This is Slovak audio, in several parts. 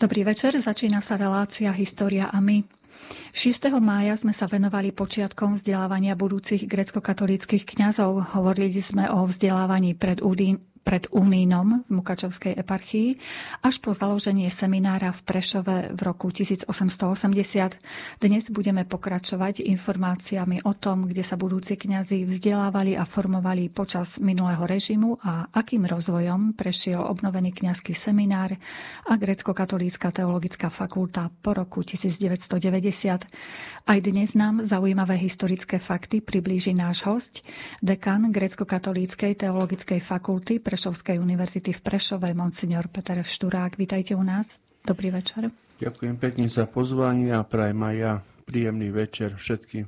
Dobrý večer, začína sa relácia História a my. 6. mája sme sa venovali počiatkom vzdelávania budúcich grecko-katolíckých kňazov. Hovorili sme o vzdelávaní pred pred Unínom v Mukačovskej eparchii až po založenie seminára v Prešove v roku 1880. Dnes budeme pokračovať informáciami o tom, kde sa budúci kňazi vzdelávali a formovali počas minulého režimu a akým rozvojom prešiel obnovený kňazský seminár a grecko-katolícka teologická fakulta po roku 1990. Aj dnes nám zaujímavé historické fakty priblíži náš host, dekan grecko-katolíckej teologickej fakulty pre Prešovskej univerzity v Prešove, monsignor Peter Šturák. Vítajte u nás. Dobrý večer. Ďakujem pekne za pozvanie a prajem aj ja príjemný večer všetkým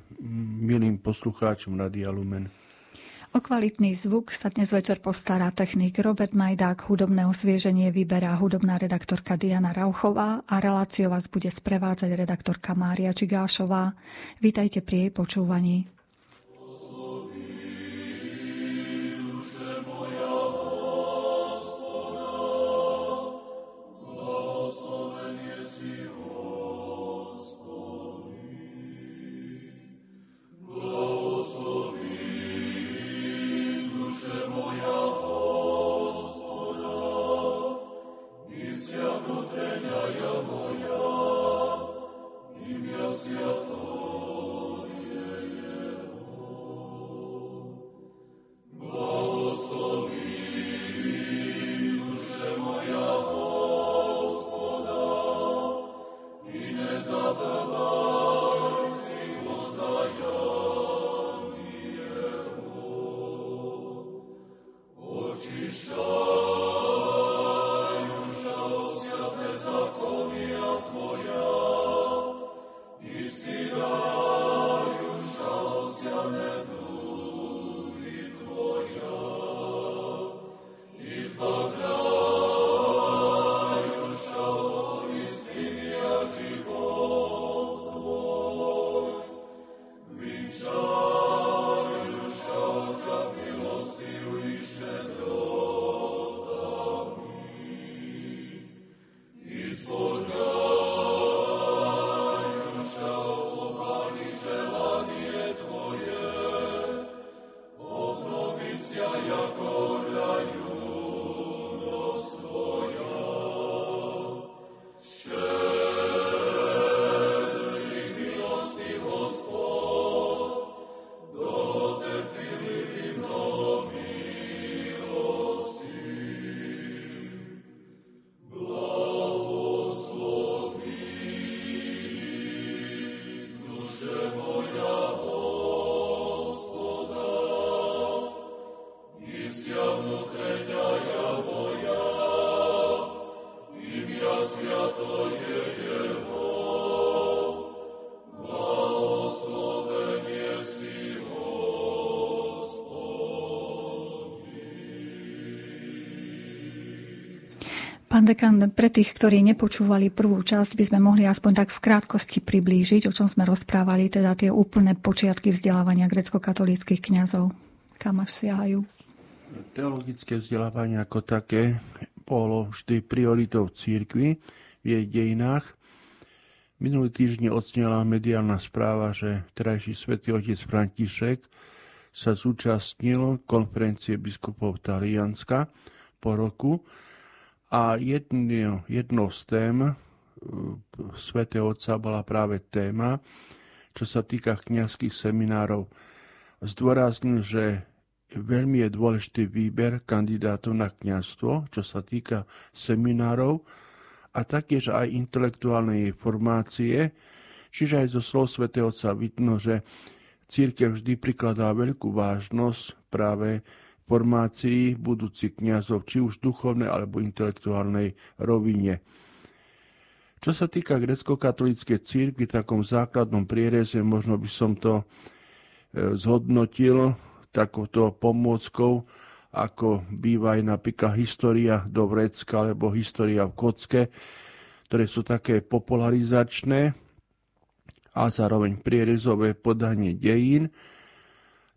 milým poslucháčom Radia Lumen. O kvalitný zvuk sa dnes večer postará technik Robert Majdák, hudobné osvieženie vyberá hudobná redaktorka Diana Rauchová a reláciu vás bude sprevádzať redaktorka Mária Čigášová. Vítajte pri jej počúvaní. Pán dekan, pre tých, ktorí nepočúvali prvú časť, by sme mohli aspoň tak v krátkosti priblížiť, o čom sme rozprávali, teda tie úplné počiatky vzdelávania grecko-katolíckých kňazov. Kam až siahajú? Teologické vzdelávanie ako také bolo vždy prioritou církvy v jej dejinách. Minulý týždeň odsnela mediálna správa, že terajší svätý otec František sa zúčastnil konferencie biskupov Talianska po roku a jedno, jednou z tém e, svätého Otca bola práve téma, čo sa týka kniazských seminárov. Zdôraznil, že veľmi je dôležitý výber kandidátov na kniazstvo, čo sa týka seminárov a taktiež aj intelektuálnej formácie, čiže aj zo slov svätého Otca vidno, že církev vždy prikladá veľkú vážnosť práve formácii budúcich kniazov, či už duchovnej alebo intelektuálnej rovine. Čo sa týka grecko-katolíckej církvy, takom základnom priereze, možno by som to e, zhodnotil takouto pomôckou, ako býva aj napríklad história do vrecka alebo história v kocke, ktoré sú také popularizačné a zároveň prierezové podanie dejín,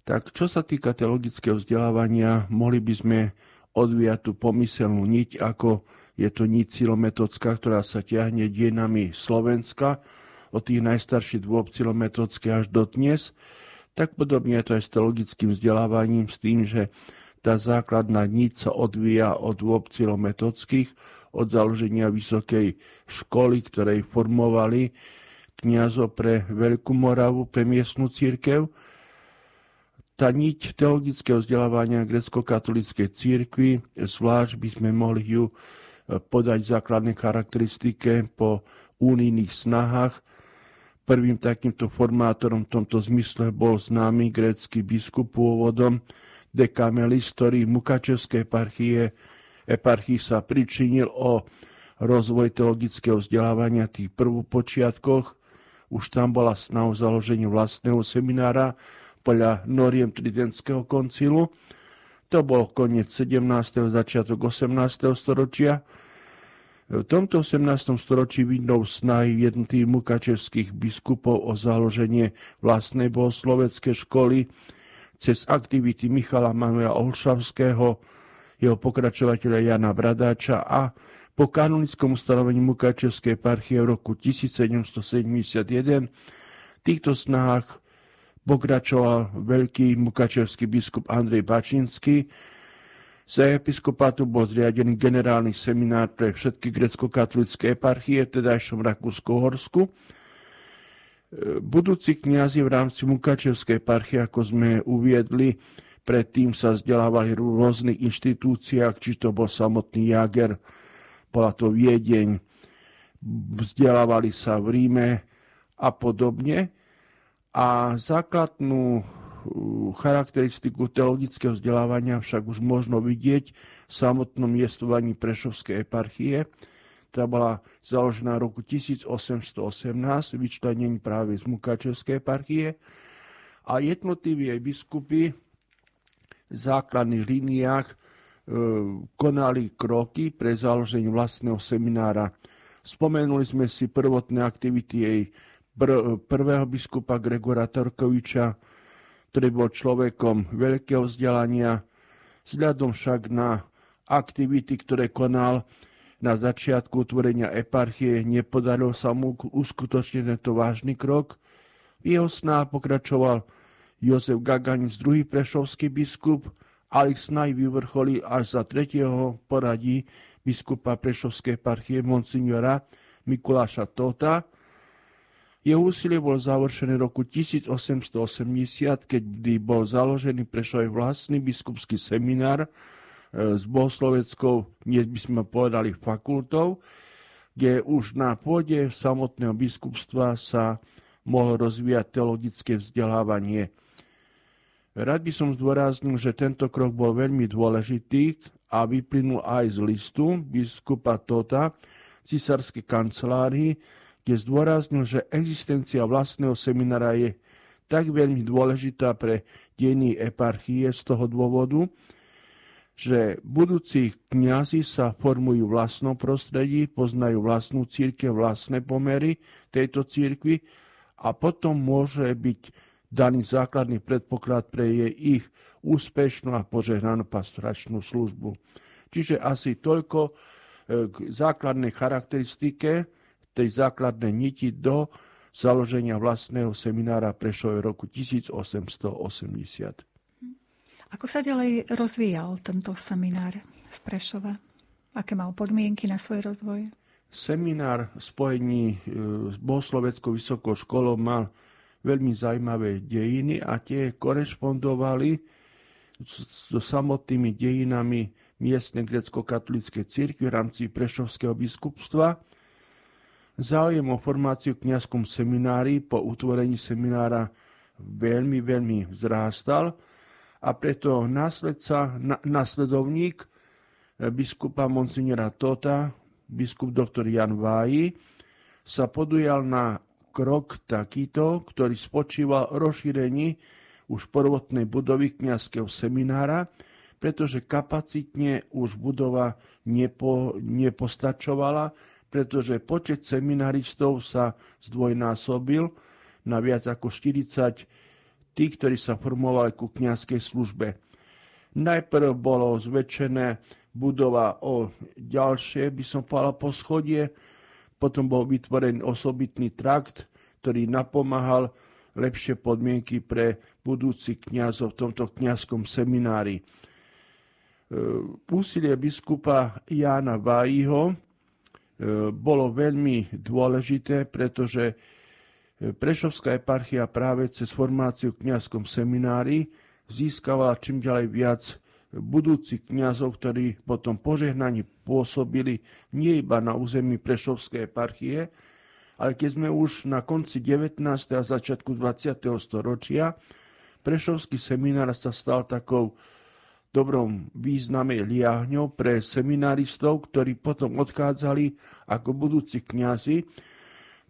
tak čo sa týka teologického vzdelávania, mohli by sme odvíja tú pomyselnú niť, ako je to niť silometocká, ktorá sa ťahne dienami Slovenska od tých najstarších dôb silometodské až do dnes. Tak podobne je to aj s teologickým vzdelávaním, s tým, že tá základná niť sa odvíja od dôb silometodských, od založenia vysokej školy, ktorej formovali kniazo pre Veľkú Moravu, pre miestnú církev, tá niť teologického vzdelávania grecko-katolíckej církvy, zvlášť by sme mohli ju e, podať v základnej charakteristike po únijných snahách. Prvým takýmto formátorom v tomto zmysle bol známy grécky biskup pôvodom Dekamelis, ktorý v Mukačevskej eparchie, eparchii sa pričinil o rozvoj teologického vzdelávania tých prvopočiatkoch. Už tam bola snaha o založenie vlastného seminára, podľa noriem Tridentského koncilu. To bol koniec 17. začiatok 18. storočia. V tomto 18. storočí vidnou snahy jednotlivých mukačevských biskupov o založenie vlastnej bohosloveckej školy cez aktivity Michala Manuela Olšavského, jeho pokračovateľa Jana Bradáča a po kanonickom ustanovení Mukačevskej eparchie v roku 1771 v týchto snahách pokračoval veľký mukačevský biskup Andrej Bačínsky. Za episkopátu bol zriadený generálny seminár pre všetky grecko-katolické eparchie v tedajšom Rakúsko-Horsku. Budúci kniazy v rámci Mukačevskej eparchie, ako sme uviedli, predtým sa vzdelávali v rôznych inštitúciách, či to bol samotný Jager, bola to Viedeň, vzdelávali sa v Ríme a podobne. A základnú uh, charakteristiku teologického vzdelávania však už možno vidieť v samotnom miestovaní Prešovskej eparchie, ktorá bola založená v roku 1818, vyčlenení práve z Mukačevskej eparchie a jednotliví jej biskupy v základných líniách uh, konali kroky pre založenie vlastného seminára. Spomenuli sme si prvotné aktivity jej pr- prvého biskupa Gregora Torkoviča, ktorý bol človekom veľkého vzdelania, vzhľadom však na aktivity, ktoré konal na začiatku utvorenia eparchie, nepodarilo sa mu uskutočniť tento vážny krok. V jeho snách pokračoval Jozef Gaganic, druhý prešovský biskup, ale ich snaj vyvrcholí až za tretieho poradí biskupa Prešovskej eparchie monsignora Mikuláša Tota, jeho úsilie bolo završené roku 1880, keď bol založený Prešovej vlastný biskupský seminár s bohosloveckou, dnes by sme povedali, fakultou, kde už na pôde samotného biskupstva sa mohlo rozvíjať teologické vzdelávanie. Rád by som zdôraznil, že tento krok bol veľmi dôležitý a vyplynul aj z listu biskupa Tota, cisárskej kancelárii, kde zdôraznil, že existencia vlastného seminára je tak veľmi dôležitá pre dejiny eparchie z toho dôvodu, že budúci kňazi sa formujú v vlastnom prostredí, poznajú vlastnú církev, vlastné pomery tejto církvy a potom môže byť daný základný predpoklad pre jej ich úspešnú a požehnanú pastoračnú službu. Čiže asi toľko e, k základnej charakteristike tej základnej niti do založenia vlastného seminára Prešove roku 1880. Ako sa ďalej rozvíjal tento seminár v Prešove? Aké mal podmienky na svoj rozvoj? Seminár v spojení e, s Bohosloveckou vysokou školou mal veľmi zaujímavé dejiny a tie korešpondovali so samotnými dejinami miestnej grecko-katolíckej cirkvi v rámci Prešovského biskupstva Záujem o formáciu v kniazskom seminári po utvorení seminára veľmi, veľmi vzrástal a preto následca, na, následovník eh, biskupa Monsignora Tota, biskup doktor Jan Váji, sa podujal na krok takýto, ktorý spočíval rozšírení už prvotnej budovy kniazského seminára, pretože kapacitne už budova nepo, nepostačovala pretože počet seminaristov sa zdvojnásobil na viac ako 40 tých, ktorí sa formovali ku kniazkej službe. Najprv bolo zväčšené budova o ďalšie, by som povedal, poschodie, potom bol vytvorený osobitný trakt, ktorý napomáhal lepšie podmienky pre budúci kňazov v tomto kňazskom seminári. E, úsilie biskupa Jána Vájiho e, bolo veľmi dôležité, pretože Prešovská eparchia práve cez formáciu v kňazskom seminári získavala čím ďalej viac budúcich kňazov, ktorí potom požehnaní pôsobili nie iba na území Prešovskej eparchie, ale keď sme už na konci 19. a začiatku 20. storočia, Prešovský seminár sa stal takou dobrom význame liahňou pre seminaristov, ktorí potom odchádzali ako budúci kňazi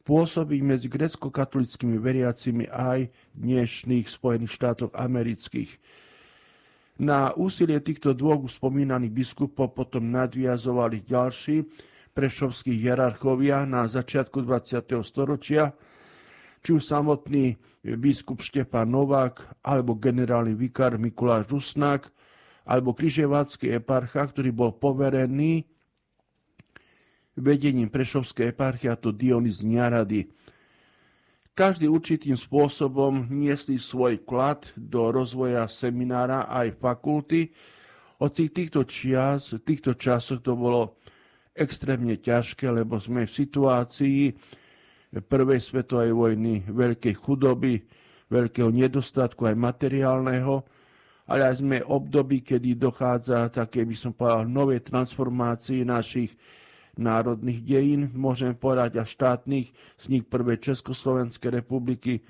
pôsobiť medzi grecko-katolickými veriacimi aj v dnešných Spojených štátoch amerických. Na úsilie týchto dvoch spomínaných biskupov potom nadviazovali ďalší prešovskí hierarchovia na začiatku 20. storočia, či už samotný biskup Štefan Novák, alebo generálny vikár Mikuláš Rusnák, alebo križevácky eparcha, ktorý bol poverený vedením Prešovskej eparchie, a to Dionys Niarady. Každý určitým spôsobom niesli svoj klad do rozvoja seminára aj fakulty. Hoci týchto, čias, týchto časoch to bolo extrémne ťažké, lebo sme v situácii prvej svetovej vojny, veľkej chudoby, veľkého nedostatku aj materiálneho, ale aj sme období, kedy dochádza také, by som povedal, novej transformácii našich národných dejín, môžeme povedať a štátnych, nich prvej Československej republiky.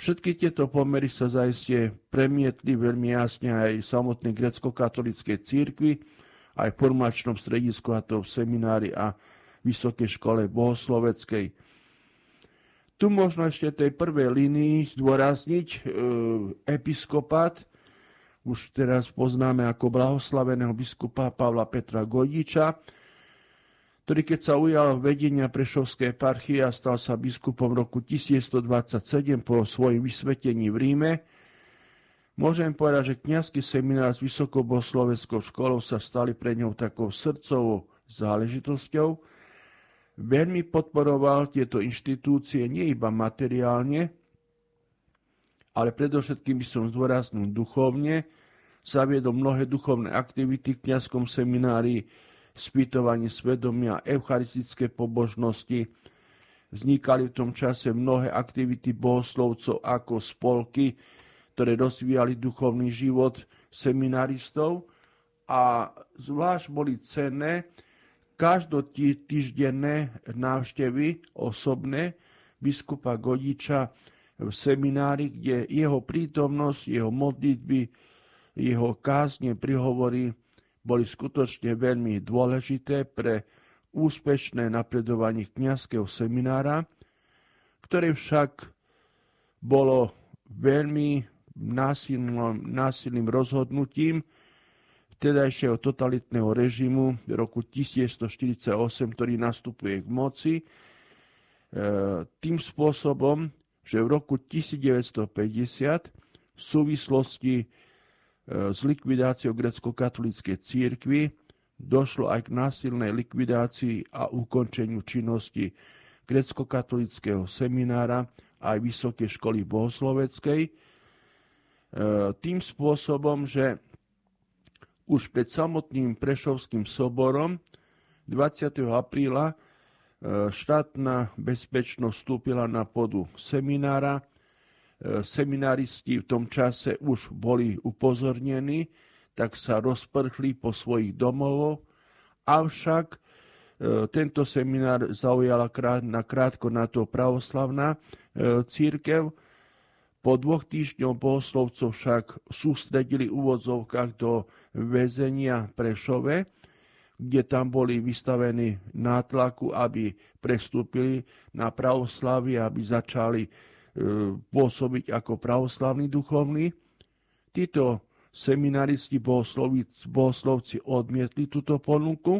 Všetky tieto pomery sa zaiste premietli veľmi jasne aj samotnej grecko-katolíckej církvi, aj v formačnom stredisku, a to v seminári a Vysokej škole bohosloveckej. Tu možno ešte tej prvej línii zdôrazniť e, episkopát, už teraz poznáme ako blahoslaveného biskupa Pavla Petra Godiča, ktorý keď sa ujal vedenia Prešovskej eparchie a stal sa biskupom v roku 1127 po svojim vysvetení v Ríme, môžem povedať, že kniazský seminár s vysokobohosloveckou školou sa stali pre ňou takou srdcovou záležitosťou. Veľmi podporoval tieto inštitúcie nie iba materiálne, ale predovšetkým by som zdôraznil duchovne, zaviedol mnohé duchovné aktivity v kniazskom seminári, spýtovanie svedomia, eucharistické pobožnosti. Vznikali v tom čase mnohé aktivity bohoslovcov ako spolky, ktoré rozvíjali duchovný život seminaristov a zvlášť boli cenné každotýždenné návštevy osobné biskupa Godiča v seminári, kde jeho prítomnosť, jeho modlitby, jeho kázne, prihovory boli skutočne veľmi dôležité pre úspešné napredovanie kniazského seminára, ktoré však bolo veľmi násilným, násilným rozhodnutím vtedajšieho totalitného režimu roku 1948, ktorý nastupuje k moci, e, tým spôsobom, že v roku 1950 v súvislosti s likvidáciou grecko-katolíckej církvy došlo aj k násilnej likvidácii a ukončeniu činnosti grecko-katolického seminára aj Vysokej školy bohosloveckej e, tým spôsobom, že už pred samotným Prešovským soborom 20. apríla e, štátna bezpečnosť vstúpila na podu seminára seminaristi v tom čase už boli upozornení, tak sa rozprchli po svojich domovoch, avšak e, tento seminár zaujala na krátko na to pravoslavná e, církev. Po dvoch týždňoch bohoslovcov však sústredili úvodzovkách do väzenia Prešove, kde tam boli vystavení nátlaku, aby prestúpili na pravoslavie, aby začali E, pôsobiť ako pravoslavní duchovní. Títo seminaristi bohoslovci odmietli túto ponuku.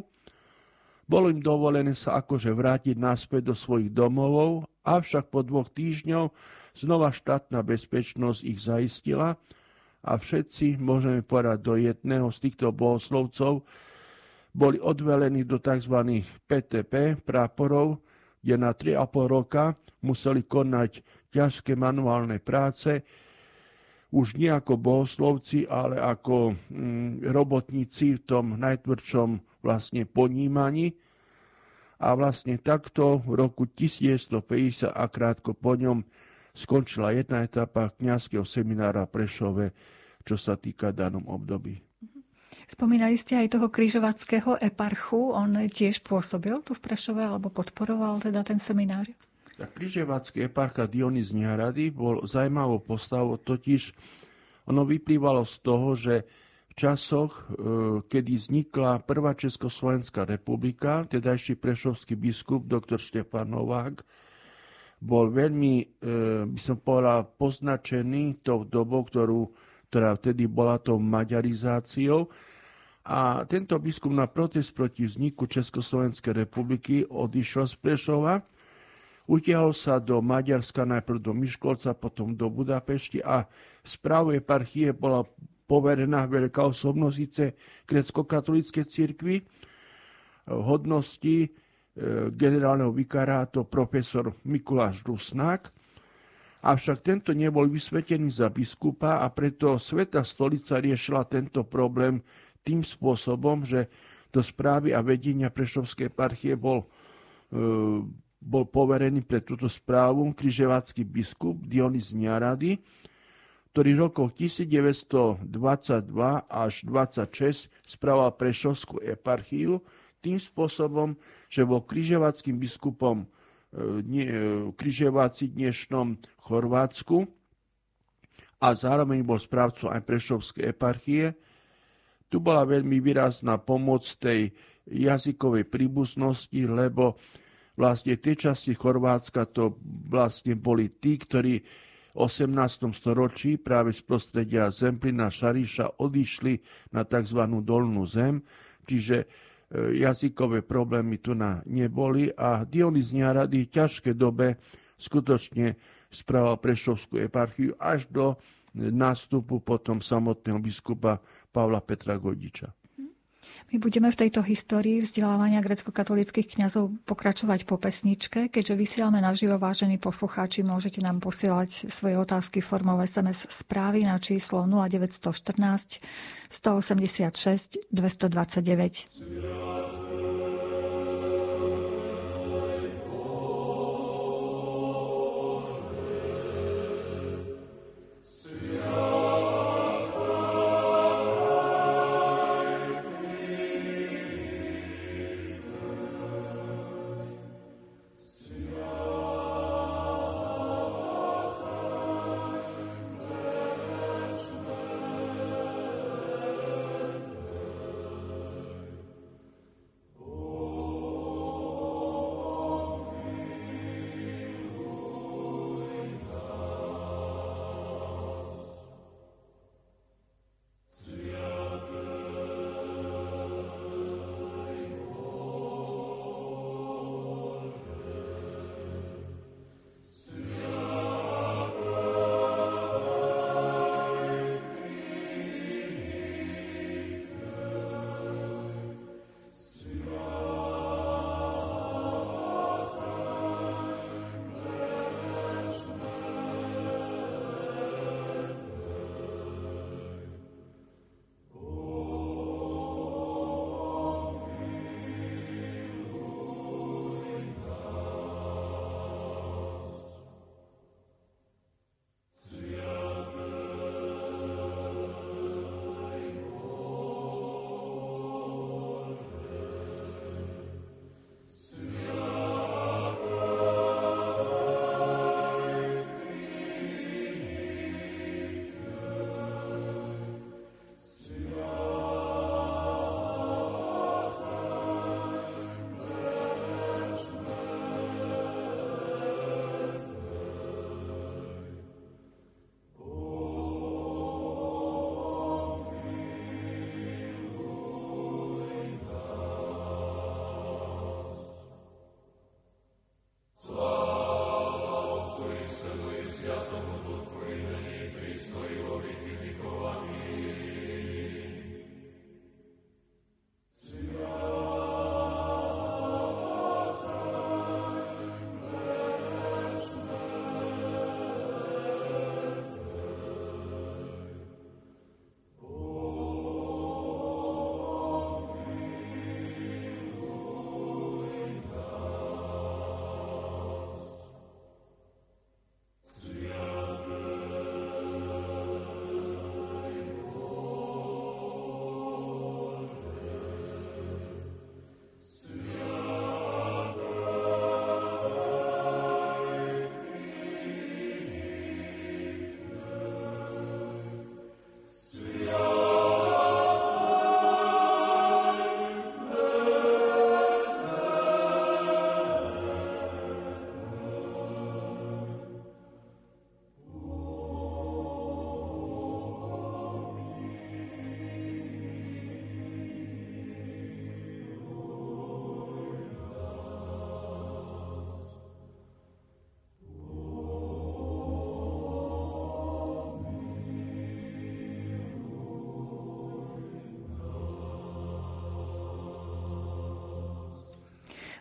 Bolo im dovolené sa akože vrátiť naspäť do svojich domovov, avšak po dvoch týždňov znova štátna bezpečnosť ich zaistila a všetci, môžeme povedať, do jedného z týchto bohoslovcov boli odvelení do tzv. PTP práporov, kde na 3,5 roka museli konať ťažké manuálne práce, už nie ako bohoslovci, ale ako mm, robotníci v tom najtvrdšom vlastne ponímaní. A vlastne takto v roku 1950 a krátko po ňom skončila jedna etapa kňazského seminára v Prešove, čo sa týka danom období. Spomínali ste aj toho križovackého eparchu. On tiež pôsobil tu v Prešove alebo podporoval teda ten seminár? Tak križovacký eparcha Dionys Niharady bol zaujímavou postavou, totiž ono vyplývalo z toho, že v časoch, e, kedy vznikla prvá Československá republika, teda ešte prešovský biskup dr. Štefan Novák, bol veľmi, e, by som povedal, poznačený tou dobou, ktorú, ktorá vtedy bola tou maďarizáciou. A tento biskup na protest proti vzniku Československej republiky odišiel z Prešova, utiahol sa do Maďarska, najprv do Miškolca, potom do Budapešti a správou eparchie bola poverená veľká osobnosť síce grecko-katolíckej cirkvi hodnosti e, generálneho vikaráto profesor Mikuláš Rusnák. Avšak tento nebol vysvetený za biskupa a preto Sveta stolica riešila tento problém tým spôsobom, že do správy a vedenia Prešovskej eparchie bol, e, bol poverený pre túto správu križevacký biskup Dionys Niarady, ktorý v rokoch 1922 až 26 správal Prešovskú eparchiu tým spôsobom, že bol križevackým biskupom e, e, križeváci dnešnom Chorvátsku a zároveň bol správcom aj Prešovskej eparchie. Tu bola veľmi výrazná pomoc tej jazykovej príbuznosti, lebo vlastne tie časti Chorvátska to vlastne boli tí, ktorí 18. storočí práve z prostredia Zemplina Šariša odišli na tzv. dolnú zem, čiže e, jazykové problémy tu na neboli a Dionys Niarady v ťažkej dobe skutočne správal Prešovskú eparchiu až do nástupu potom samotného biskupa Pavla Petra Godiča. My budeme v tejto histórii vzdelávania grecko-katolických kňazov pokračovať po pesničke. Keďže vysielame naživo, vážení poslucháči, môžete nám posielať svoje otázky formou SMS správy na číslo 0914 186 229.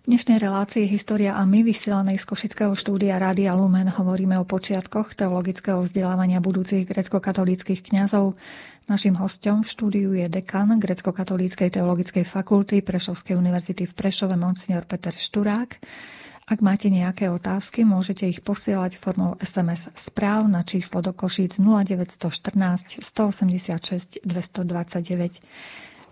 dnešnej relácii História a my vysielanej z Košického štúdia Rádia Lumen hovoríme o počiatkoch teologického vzdelávania budúcich grecko-katolíckých kňazov. Našim hostom v štúdiu je dekan Grecko-katolíckej teologickej fakulty Prešovskej univerzity v Prešove, monsignor Peter Šturák. Ak máte nejaké otázky, môžete ich posielať formou SMS správ na číslo do Košíc 0914 186 229.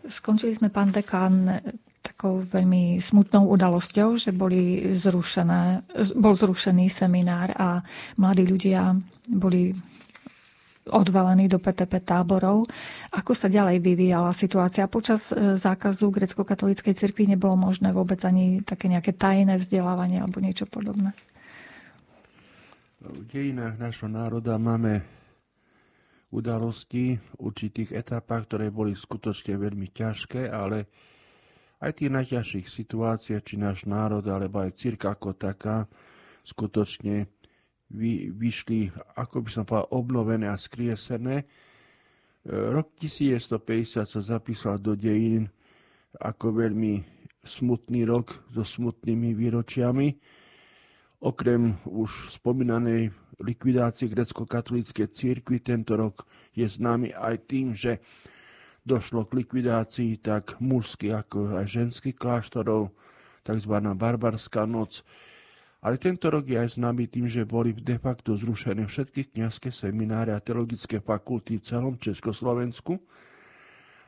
Skončili sme, pán dekan, takou veľmi smutnou udalosťou, že boli zrušené, bol zrušený seminár a mladí ľudia boli odvalení do PTP táborov. Ako sa ďalej vyvíjala situácia? Počas e, zákazu grecko-katolíckej cirkvi nebolo možné vôbec ani také nejaké tajné vzdelávanie alebo niečo podobné? V dejinách našho národa máme udalosti v určitých etapách, ktoré boli skutočne veľmi ťažké, ale aj tých najťažších situáciách, či náš národ, alebo aj círka ako taká, skutočne vy, vyšli, ako by som povedal, obnovené a skriesené. E, rok 1950 sa zapísal do dejín ako veľmi smutný rok so smutnými výročiami. Okrem už spomínanej likvidácie grecko-katolíckej církvy tento rok je známy aj tým, že došlo k likvidácii tak mužských ako aj ženských kláštorov, tzv. barbarská noc. Ale tento rok je aj známy tým, že boli de facto zrušené všetky kniazské semináre a teologické fakulty v celom Československu.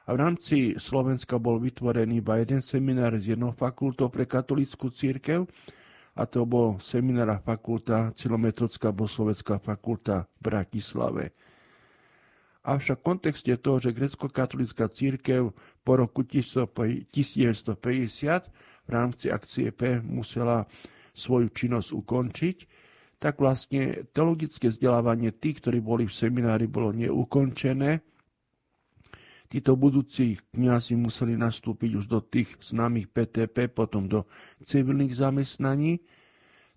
A v rámci Slovenska bol vytvorený iba jeden seminár s jednou fakultou pre katolickú církev, a to bol seminár a fakulta, Cilometrická boslovecká fakulta v Bratislave. Avšak v kontexte toho, že grecko-katolická církev po roku 1950 v rámci akcie P musela svoju činnosť ukončiť, tak vlastne teologické vzdelávanie tých, ktorí boli v seminári, bolo neukončené. Títo budúci kniazy museli nastúpiť už do tých známych PTP, potom do civilných zamestnaní.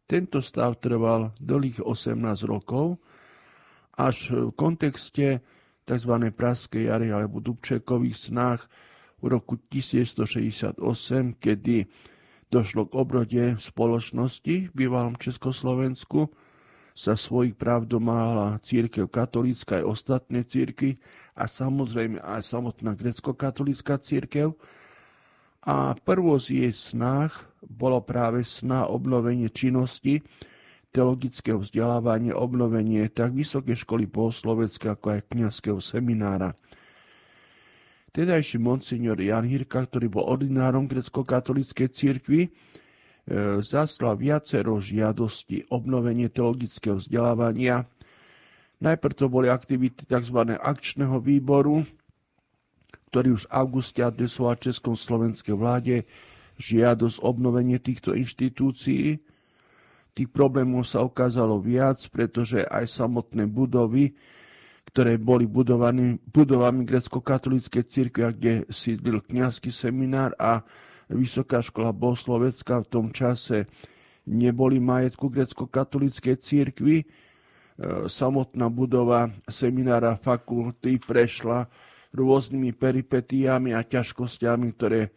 Tento stav trval dlhých 18 rokov, až v kontexte tzv. Praskej jary alebo Dubčekových snách v roku 1968, kedy došlo k obrode spoločnosti v bývalom Československu, sa svojich práv domáhala církev katolícka aj ostatné círky a samozrejme aj samotná grecko-katolícka církev. A prvo z jej snách bolo práve sná obnovenie činnosti teologického vzdelávania, obnovenie tak Vysokej školy bohoslovecké ako aj kniazského seminára. Tedajší monsignor Jan Hirka, ktorý bol ordinárom grecko-katolíckej cirkvi, e, zaslal viacero žiadosti obnovenie teologického vzdelávania. Najprv to boli aktivity tzv. akčného výboru, ktorý už v auguste adresoval Českom slovenskej vláde žiadosť obnovenie týchto inštitúcií. Tých problémov sa ukázalo viac, pretože aj samotné budovy, ktoré boli budovaní, budovami grecko-katolíckej cirkvi, kde sídlil kniazský seminár a Vysoká škola bohoslovecká v tom čase neboli majetku grecko-katolíckej cirkvi. E, samotná budova seminára fakulty prešla rôznymi peripetiami a ťažkosťami, ktoré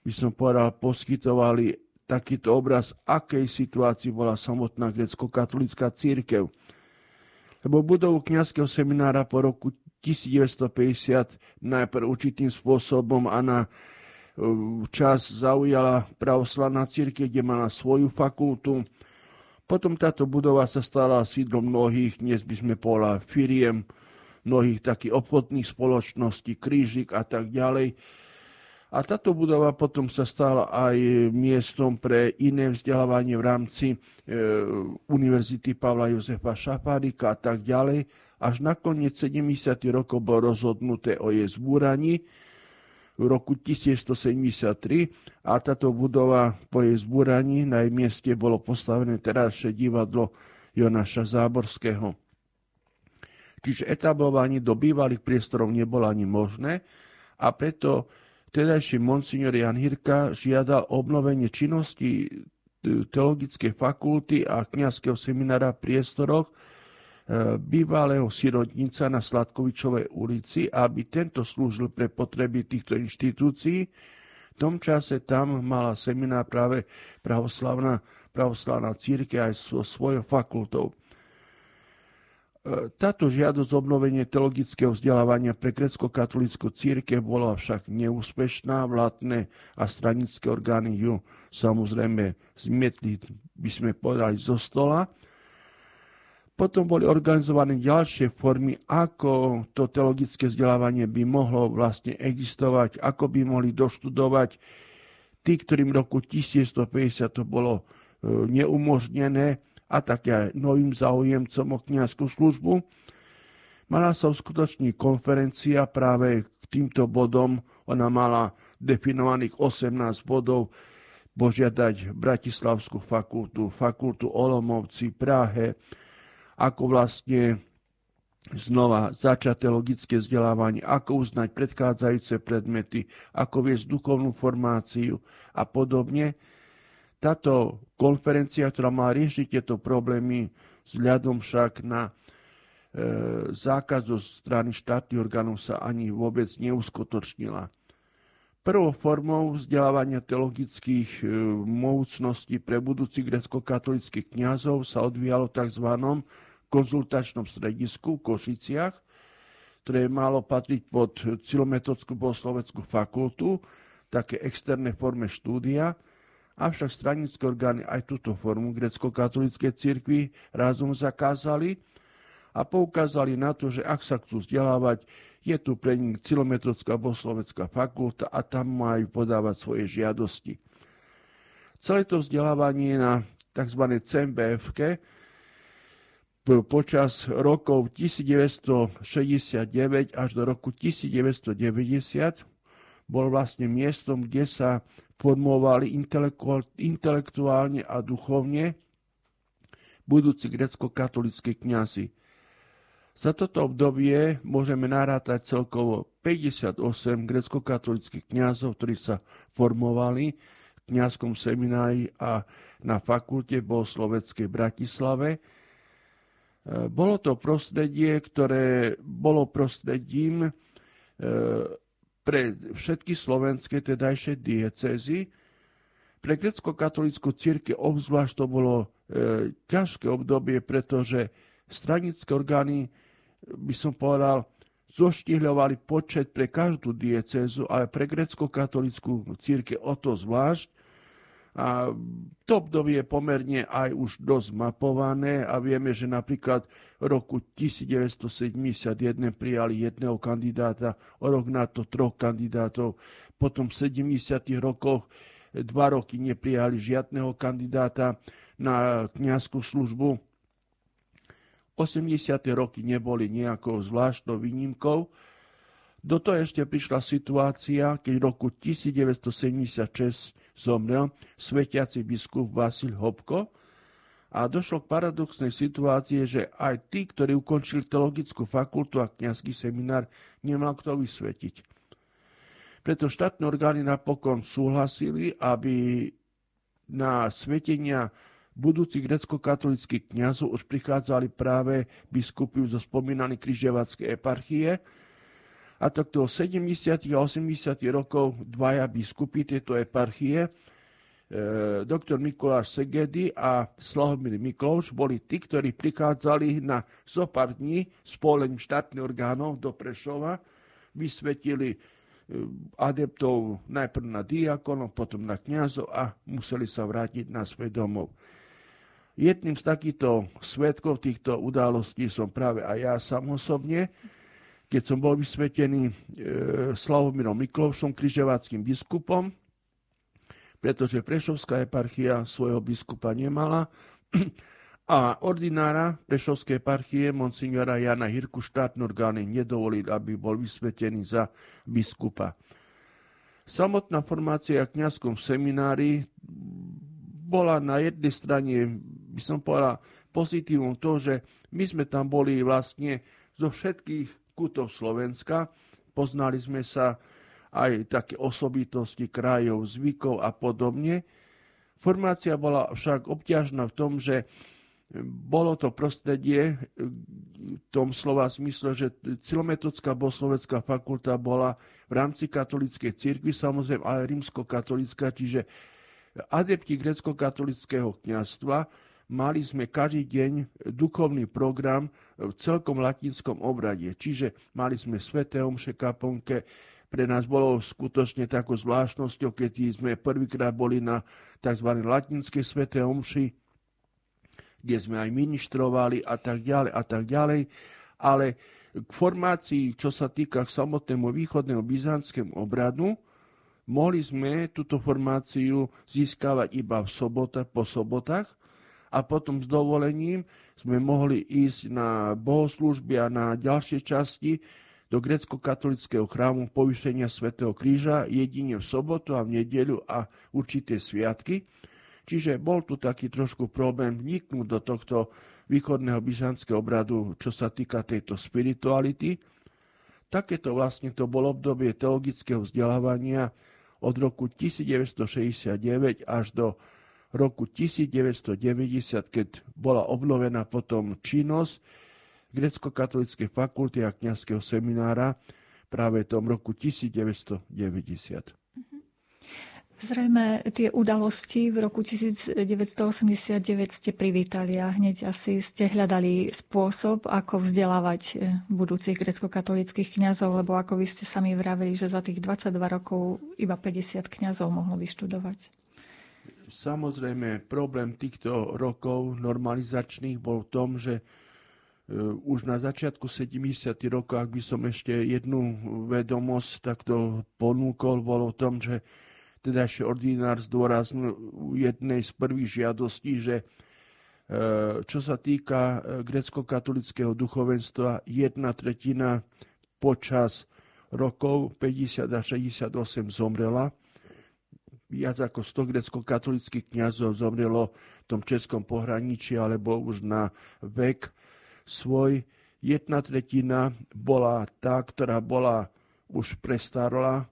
by som povedal, poskytovali takýto obraz, akej situácii bola samotná grecko-katolická církev. Lebo budovu kniazského seminára po roku 1950 najprv určitým spôsobom a na e, čas zaujala pravoslavná církev, kde mala svoju fakultu. Potom táto budova sa stala sídlom mnohých, dnes by sme povedali firiem, mnohých takých obchodných spoločností, krížik a tak ďalej. A táto budova potom sa stala aj miestom pre iné vzdelávanie v rámci e, Univerzity Pavla Jozefa Šafárika a tak ďalej. Až nakoniec 70. rokov bolo rozhodnuté o jej zbúraní v roku 1173 a táto budova po jej zbúraní na jej mieste bolo postavené terajšie divadlo Jonaša Záborského. Čiže etablovanie do bývalých priestorov nebolo ani možné a preto Tedajší monsignor Jan Hirka žiada obnovenie činnosti e, teologickej fakulty a kniazského seminára v priestoroch e, bývalého sirodnica na Sladkovičovej ulici, aby tento slúžil pre potreby týchto inštitúcií. tom čase tam mala seminár práve pravoslavná, pravoslavná círke aj so svojou fakultou. Táto žiadosť obnovenie teologického vzdelávania pre grecko-katolickú církev bola však neúspešná. Vládne a stranické orgány ju samozrejme zmietli, by sme povedali, zo stola. Potom boli organizované ďalšie formy, ako to teologické vzdelávanie by mohlo vlastne existovať, ako by mohli doštudovať tí, ktorým v roku 1150 to bolo e, neumožnené, a také novým záujemcom o kniazskú službu. Mala sa uskutoční konferencia práve k týmto bodom. Ona mala definovaných 18 bodov požiadať Bratislavskú fakultu, fakultu Olomovci, Prahe, ako vlastne znova začať logické vzdelávanie, ako uznať predchádzajúce predmety, ako viesť duchovnú formáciu a podobne. Táto konferencia, ktorá má riešiť tieto problémy, vzhľadom však na e, zákaz zo strany štátnych orgánov sa ani vôbec neuskutočnila. Prvou formou vzdelávania teologických e, mohúcností pre budúcich grecko-katolických kňazov sa odvíjalo v tzv. konzultačnom stredisku v Košiciach, ktoré malo patriť pod Cilometodskú bohosloveckú fakultu, také externé forme štúdia, avšak stranické orgány aj túto formu grecko-katolíckej cirkvi razom zakázali a poukázali na to, že ak sa chcú vzdelávať, je tu pre nich Cilometrocká boslovecká fakulta a tam majú podávať svoje žiadosti. Celé to vzdelávanie na tzv. CMBF počas rokov 1969 až do roku 1990 bol vlastne miestom, kde sa formovali intelektuálne a duchovne budúci grecko-katolickí kňazi. Za toto obdobie môžeme narátať celkovo 58 grecko-katolických kňazov, ktorí sa formovali v kňazskom seminári a na fakulte bohosloveckej Bratislave. E, bolo to prostredie, ktoré bolo prostredím e, pre všetky slovenské tedajšie diecézy. Pre grecko-katolickú církev obzvlášť to bolo e, ťažké obdobie, pretože stranické orgány, by som povedal, zoštihľovali počet pre každú diecézu, ale pre grecko-katolickú církev o to zvlášť. A to obdobie je pomerne aj už dosť mapované a vieme, že napríklad v roku 1971 prijali jedného kandidáta, o rok na to troch kandidátov, potom v 70. rokoch dva roky neprijali žiadneho kandidáta na kniazskú službu. 80. roky neboli nejakou zvláštnou výnimkou, do toho ešte prišla situácia, keď v roku 1976 zomrel svetiaci biskup Vasil Hopko a došlo k paradoxnej situácii, že aj tí, ktorí ukončili teologickú fakultu a kniazský seminár, nemal kto vysvetiť. Preto štátne orgány napokon súhlasili, aby na svetenia budúcich grecko-katolických kniazov už prichádzali práve biskupy zo spomínanej križevackej eparchie, a takto 70. a 80. rokov dvaja biskupy tejto eparchie, e, doktor Mikuláš Segedy a Slavomír Mikloš boli tí, ktorí prichádzali na zopár dní spolením štátnych orgánov do Prešova, vysvetili e, adeptov najprv na diakonov, potom na kniazov a museli sa vrátiť na svoj domov. Jedným z takýchto svetkov týchto udalostí som práve aj ja sám osobne keď som bol vysvetený e, Slavomírom Miklovšom, križeváckým biskupom, pretože Prešovská eparchia svojho biskupa nemala a ordinára Prešovskej eparchie monsignora Jana Hirku štátne orgány nedovolili, aby bol vysvetený za biskupa. Samotná formácia v kniazskom seminári bola na jednej strane, by som povedal, pozitívom to, že my sme tam boli vlastne zo všetkých kútov Slovenska. Poznali sme sa aj také osobitosti krajov, zvykov a podobne. Formácia bola však obťažná v tom, že bolo to prostredie, tom slova zmysle, že Cilometodská boslovecká fakulta bola v rámci katolíckej cirkvi, samozrejme ale rímsko-katolická, čiže adepti grecko-katolického kniazstva mali sme každý deň duchovný program v celkom latinskom obrade. Čiže mali sme sveté omše kaponke, pre nás bolo skutočne takou zvláštnosťou, keď sme prvýkrát boli na tzv. latinskej svete omši, kde sme aj ministrovali a tak ďalej a tak ďalej. Ale k formácii, čo sa týka k samotnému východného byzantskému obradu, mohli sme túto formáciu získavať iba v sobota, po sobotách a potom s dovolením sme mohli ísť na bohoslužby a na ďalšie časti do grecko-katolického chrámu povýšenia svätého Kríža jedine v sobotu a v nedeľu a určité sviatky. Čiže bol tu taký trošku problém vniknúť do tohto východného byzantského obradu, čo sa týka tejto spirituality. Takéto vlastne to bolo obdobie teologického vzdelávania od roku 1969 až do roku 1990, keď bola obnovená potom činnosť grecko-katolíckej fakulty a kňazského seminára práve v tom roku 1990. Zrejme tie udalosti v roku 1989 ste privítali a hneď asi ste hľadali spôsob, ako vzdelávať eh, budúcich grecko-katolických kňazov, lebo ako vy ste sami vravili, že za tých 22 rokov iba 50 kňazov mohlo vyštudovať. Samozrejme, problém týchto rokov normalizačných bol v tom, že Eh, už na začiatku 70. rokov, ak by som ešte jednu vedomosť takto ponúkol, bolo v tom, že teda ešte ordinár zdôraznil jednej z prvých žiadostí, že eh, čo sa týka eh, grecko-katolického duchovenstva, jedna tretina počas rokov 50 a 68 zomrela. Viac ako 100 grecko-katolických kniazov zomrelo v tom českom pohraničí alebo už na vek svoj. Jedna tretina bola tá, ktorá bola už prestarla.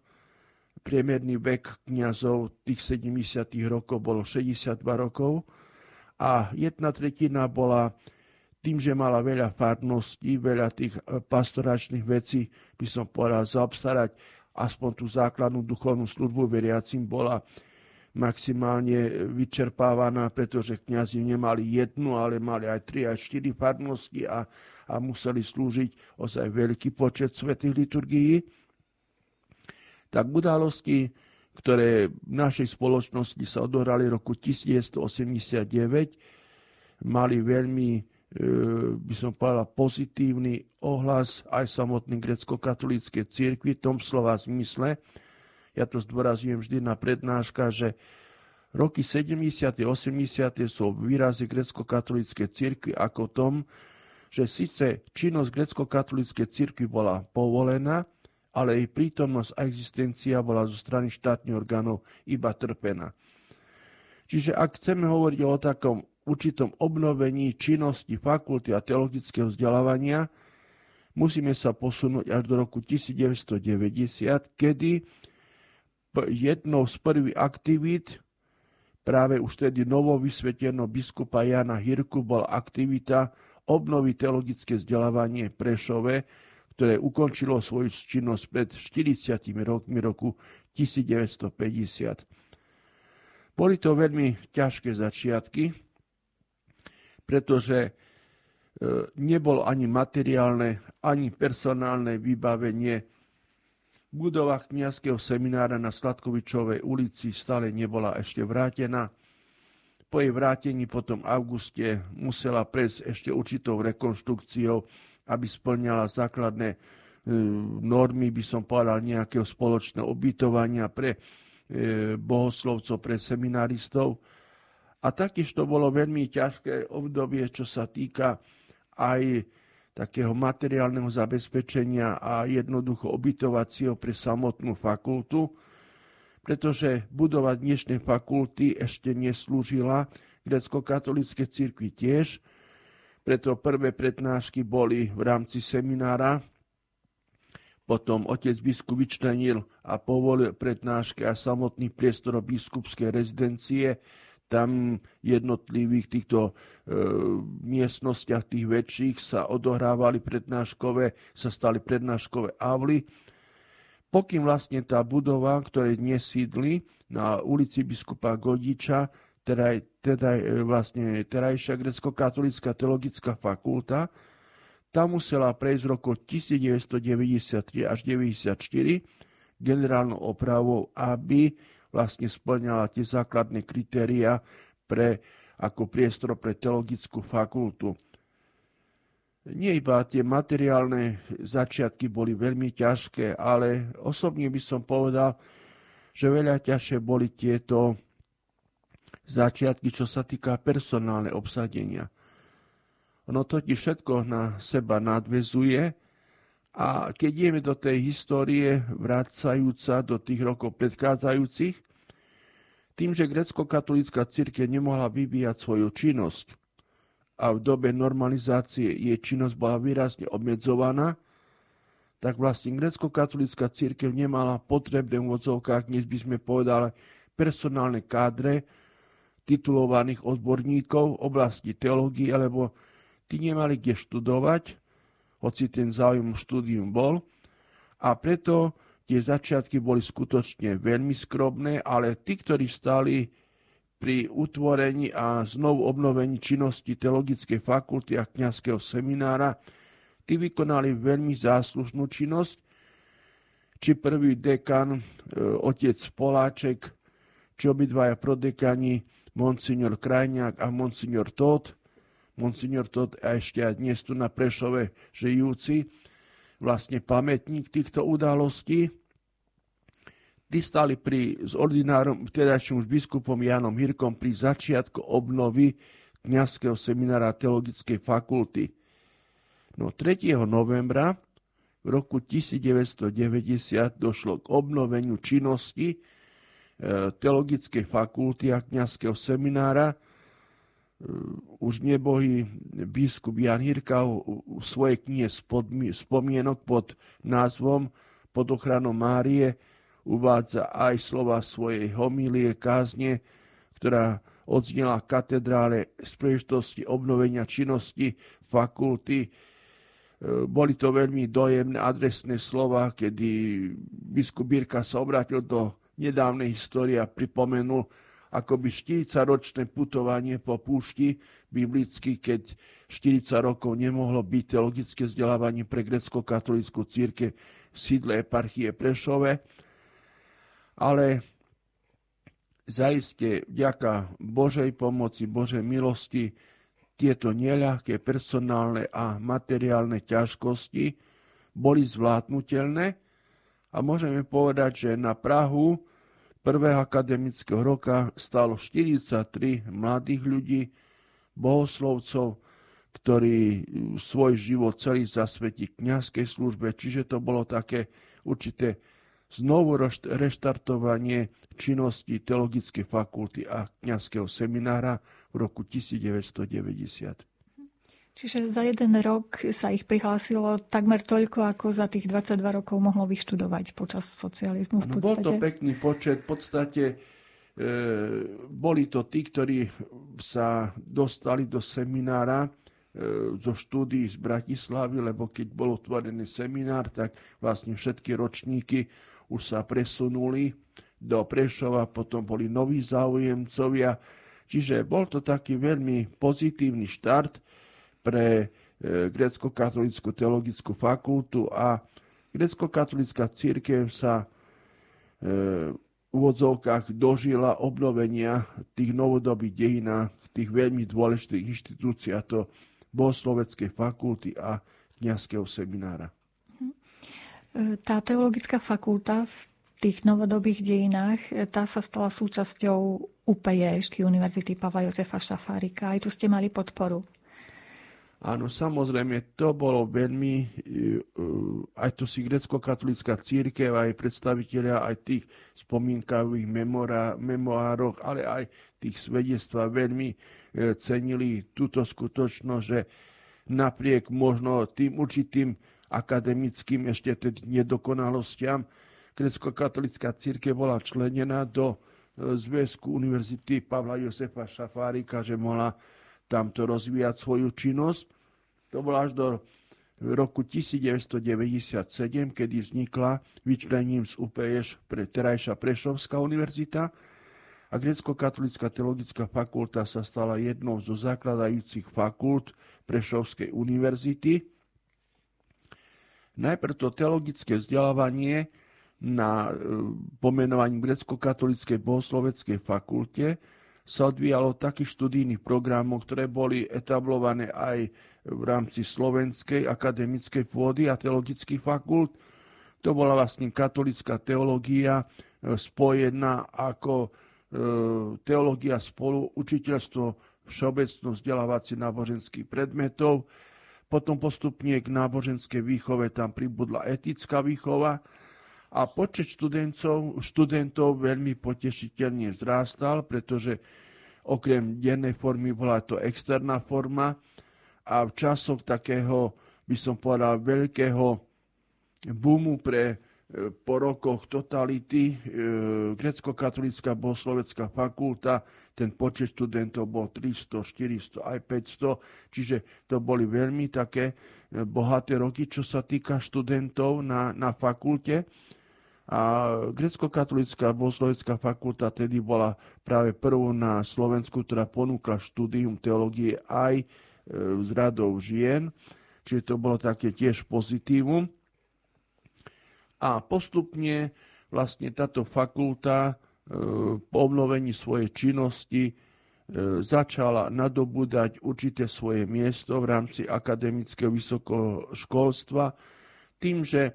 Priemerný vek kniazov tých 70. rokov bolo 62 rokov a jedna tretina bola tým, že mala veľa farností, veľa tých e, pastoračných vecí, by som povedal, zaobstarať aspoň tú základnú duchovnú službu veriacim bola maximálne vyčerpávaná, pretože kňazi nemali jednu, ale mali aj tri, aj štyri farnosti a, a museli slúžiť ozaj veľký počet svetých liturgií. Tak udalosti, ktoré v našej spoločnosti sa odohrali roku 1989, mali veľmi, by som povedal, pozitívny ohlas aj samotný grecko-katolíckej cirkvi v tom slova zmysle, ja to zdôrazujem vždy na prednáška, že roky 70. 80. sú výrazy grecko-katolíckej cirkvi ako tom, že síce činnosť grecko-katolíckej cirkvi bola povolená, ale jej prítomnosť a existencia bola zo strany štátnych orgánov iba trpená. Čiže ak chceme hovoriť o takom určitom obnovení činnosti fakulty a teologického vzdelávania, musíme sa posunúť až do roku 1990, kedy jednou z prvých aktivít práve už tedy novo vysveteného biskupa Jana Hirku bol aktivita obnoviť teologické vzdelávanie Prešove, ktoré ukončilo svoju činnosť pred 40 rokmi roku 1950. Boli to veľmi ťažké začiatky, pretože e, nebolo ani materiálne, ani personálne vybavenie Budova kniazského seminára na Sladkovičovej ulici stále nebola ešte vrátená. Po jej vrátení potom v auguste musela prejsť ešte určitou rekonštrukciou, aby splňala základné e, normy, by som povedal, nejakého spoločného ubytovania pre e, bohoslovcov, pre seminaristov. A taktiež to bolo veľmi ťažké obdobie, čo sa týka aj takého materiálneho zabezpečenia a jednoducho obytovacieho pre samotnú fakultu, pretože budova dnešnej fakulty ešte neslúžila grecko-katolíckej cirkvi tiež, preto prvé prednášky boli v rámci seminára, potom otec biskup vyčlenil a povolil prednášky a samotný priestor biskupskej rezidencie, tam jednotlivých týchto e, miestnostiach, tých väčších sa odohrávali prednáškové, sa stali prednáškové avly. Pokým vlastne tá budova, ktoré dnes sídli na ulici biskupa Godiča, teda, teda vlastne terajšia grecko-katolická teologická fakulta, tam musela prejsť v roku 1993 až 1994 generálnou opravou, aby vlastne splňala tie základné kritéria pre, ako priestor pre teologickú fakultu. Nie iba tie materiálne začiatky boli veľmi ťažké, ale osobne by som povedal, že veľa ťažšie boli tieto začiatky, čo sa týka personálne obsadenia. Ono totiž všetko na seba nadvezuje a keď ideme do tej histórie, vracajúca do tých rokov predchádzajúcich, tým, že grecko-katolická církev nemohla vyvíjať svoju činnosť a v dobe normalizácie jej činnosť bola výrazne obmedzovaná, tak vlastne grecko-katolická církev nemala potrebné v odzovkách, dnes by sme povedali, personálne kádre titulovaných odborníkov v oblasti teológie, alebo tí nemali kde študovať, hoci ten záujem štúdium bol. A preto tie začiatky boli skutočne veľmi skromné, ale tí, ktorí stali pri utvorení a znovu obnovení činnosti Teologickej fakulty a kňazského seminára, tí vykonali veľmi záslužnú činnosť. Či prvý dekan, e, otec Poláček, či obidvaja prodekani, monsignor Krajňák a monsignor Todt, monsignor Todd a ešte aj dnes tu na Prešove žijúci, vlastne pamätník týchto udalostí. Tí stali pri, s ordinárom, vtedajším už biskupom Janom Hirkom pri začiatku obnovy kniazského seminára Teologickej fakulty. No 3. novembra v roku 1990 došlo k obnoveniu činnosti e, Teologickej fakulty a kniazského seminára, už nebohý biskup Jan Hirka v svojej knihe spomienok pod názvom Pod ochranou Márie uvádza aj slova svojej homílie kázne, ktorá odznela katedrále z príležitosti obnovenia činnosti fakulty. Boli to veľmi dojemné adresné slova, kedy biskup Birka sa obrátil do nedávnej histórie a pripomenul akoby 40-ročné putovanie po púšti biblicky, keď 40 rokov nemohlo byť teologické vzdelávanie pre grecko-katolickú círke v sídle eparchie Prešove. Ale zaiste vďaka Božej pomoci, Božej milosti tieto neľahké personálne a materiálne ťažkosti boli zvládnutelné a môžeme povedať, že na Prahu prvého akademického roka stalo 43 mladých ľudí, bohoslovcov, ktorí svoj život celý zasvetí kniazkej službe, čiže to bolo také určité znovu reštartovanie činnosti Teologickej fakulty a kniazského seminára v roku 1990. Čiže za jeden rok sa ich prihlásilo takmer toľko, ako za tých 22 rokov mohlo vyštudovať počas socializmu v podstate. bol to pekný počet. V podstate e, boli to tí, ktorí sa dostali do seminára e, zo štúdií z Bratislavy, lebo keď bol otvorený seminár, tak vlastne všetky ročníky už sa presunuli do Prešova, potom boli noví záujemcovia. Čiže bol to taký veľmi pozitívny štart pre e, grecko-katolickú teologickú fakultu a grecko-katolická církev sa e, v úvodzovkách dožila obnovenia tých novodobých dejinách, tých veľmi dôležitých inštitúcií, a to bohosloveckej fakulty a kniazského seminára. Mhm. E, tá teologická fakulta v tých novodobých dejinách, tá sa stala súčasťou UPJ, Univerzity Pavla Jozefa Šafárika. Aj tu ste mali podporu. Áno, samozrejme, to bolo veľmi, e, aj to si grecko-katolická církev, aj predstaviteľia aj tých spomínkových memoároch, ale aj tých svedectva veľmi e, cenili túto skutočnosť, že napriek možno tým určitým akademickým ešte tedy nedokonalostiam, grecko-katolická církev bola členená do zväzku Univerzity Pavla Josefa Šafárika, že mohla tamto rozvíjať svoju činnosť. To bolo až do roku 1997, kedy vznikla vyčlením z UPŠ pre terajša Prešovská univerzita a Grecko-katolická teologická fakulta sa stala jednou zo zakladajúcich fakult Prešovskej univerzity. Najprv to teologické vzdelávanie na e, pomenovaní Grecko-katolíckej bohosloveckej fakulte sa odvíjalo takých študijných programov, ktoré boli etablované aj v rámci slovenskej akademickej pôdy a teologických fakult. To bola vlastne katolická teológia e, spojená ako e, teológia spolu učiteľstvo všeobecno vzdelávací náboženských predmetov. Potom postupne k náboženskej výchove tam pribudla etická výchova a počet študentov, študentov veľmi potešiteľne vzrástal, pretože okrem dennej formy bola to externá forma a v časoch takého, by som povedal, veľkého boomu pre e, po rokoch totality e, grecko-katolická bohoslovecká fakulta, ten počet študentov bol 300, 400, aj 500, čiže to boli veľmi také e, bohaté roky, čo sa týka študentov na, na fakulte. A grecko-katolická bohoslovecká fakulta tedy bola práve prvou na Slovensku, ktorá ponúkla štúdium teológie aj z e, radou žien, čiže to bolo také tiež pozitívum. A postupne vlastne táto fakulta e, po obnovení svojej činnosti e, začala nadobúdať určité svoje miesto v rámci akademického vysokoškolstva tým, že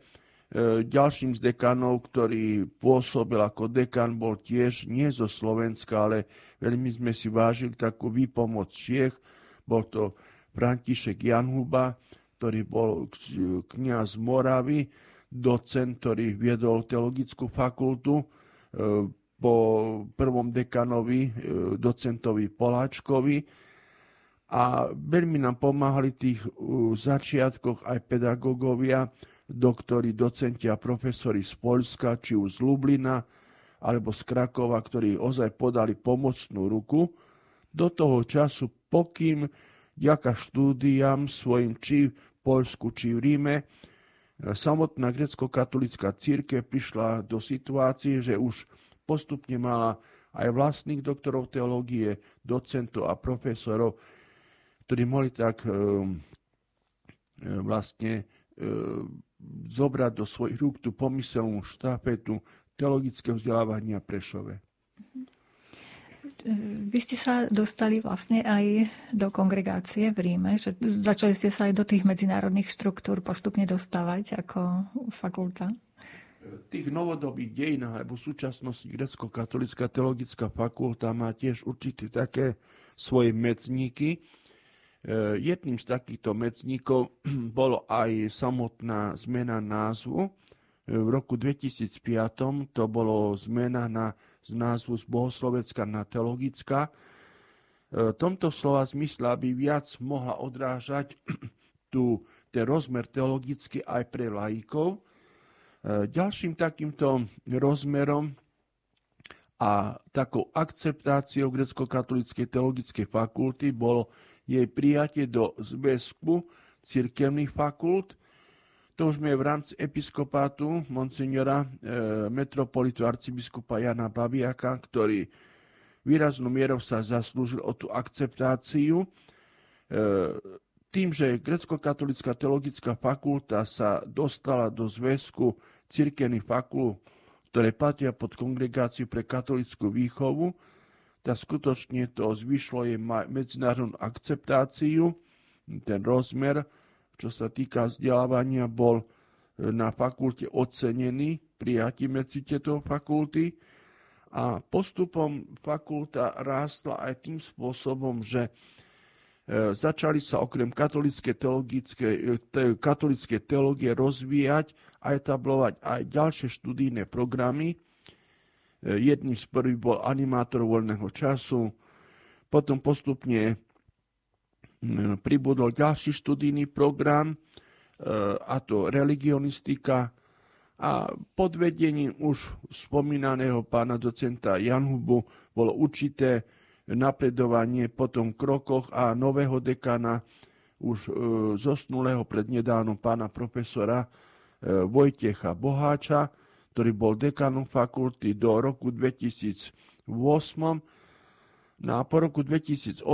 ďalším z dekanov, ktorý pôsobil ako dekan, bol tiež nie zo Slovenska, ale veľmi sme si vážili takú výpomoc Čiech. Bol to František Janhuba, ktorý bol kniaz Moravy, docent, ktorý viedol teologickú fakultu e, po prvom dekanovi, e, docentovi Poláčkovi. A veľmi nám pomáhali tých začiatkoch aj pedagógovia, doktori, docenti a profesori z Polska, či už z Lublina, alebo z Krakova, ktorí ozaj podali pomocnú ruku, do toho času, pokým ďaka štúdiam svojim či v Polsku, či v Ríme, samotná grecko-katolická církev prišla do situácie, že už postupne mala aj vlastných doktorov teológie, docentov a profesorov, ktorí mohli tak e, vlastne e, zobrať do svojich rúk tú pomyselnú štafetu teologického vzdelávania Prešove. Vy ste sa dostali vlastne aj do kongregácie v Ríme, že začali ste sa aj do tých medzinárodných štruktúr postupne dostávať ako fakulta. V tých novodobých dejinách alebo súčasnosti grecko-katolická teologická fakulta má tiež určité také svoje medzníky, jedným z takýchto medzníkov bolo aj samotná zmena názvu. Eh, v roku 2005 to bolo zmena na, z názvu z bohoslovecka na teologická. V eh, tomto slova zmysle, aby viac mohla odrážať tu, ten rozmer teologický aj pre laikov. Ďalším takýmto rozmerom a takou akceptáciou grecko-katolíckej teologickej fakulty bolo jej prijatie do zväzku cirkevných fakult. To už sme v rámci episkopátu monsignora e, metropolitu arcibiskupa Jana Babiaka, ktorý výraznú mierou sa zaslúžil o tú akceptáciu. E, tým, že grecko-katolická teologická fakulta sa dostala do zväzku cirkevných fakult, ktoré patria pod kongregáciu pre katolickú výchovu, tak skutočne to zvyšlo jej medzinárodnú akceptáciu. Ten rozmer, čo sa týka vzdelávania, bol e, na fakulte ocenený prijatím medzi tieto fakulty a postupom fakulta rástla aj tým spôsobom, že e, začali sa okrem katolické teologické, te, katolické teológie rozvíjať a etablovať aj ďalšie študijné programy, Jedným z prvých bol animátor voľného času, potom postupne pribudol ďalší študijný program, e, a to religionistika. A pod vedením už spomínaného pána docenta Janhubu bolo určité napredovanie po tom krokoch a nového dekana už e, zosnulého prednedávnom pána profesora e, Vojtecha Boháča, ktorý bol dekanom fakulty do roku 2008. No a po roku 2008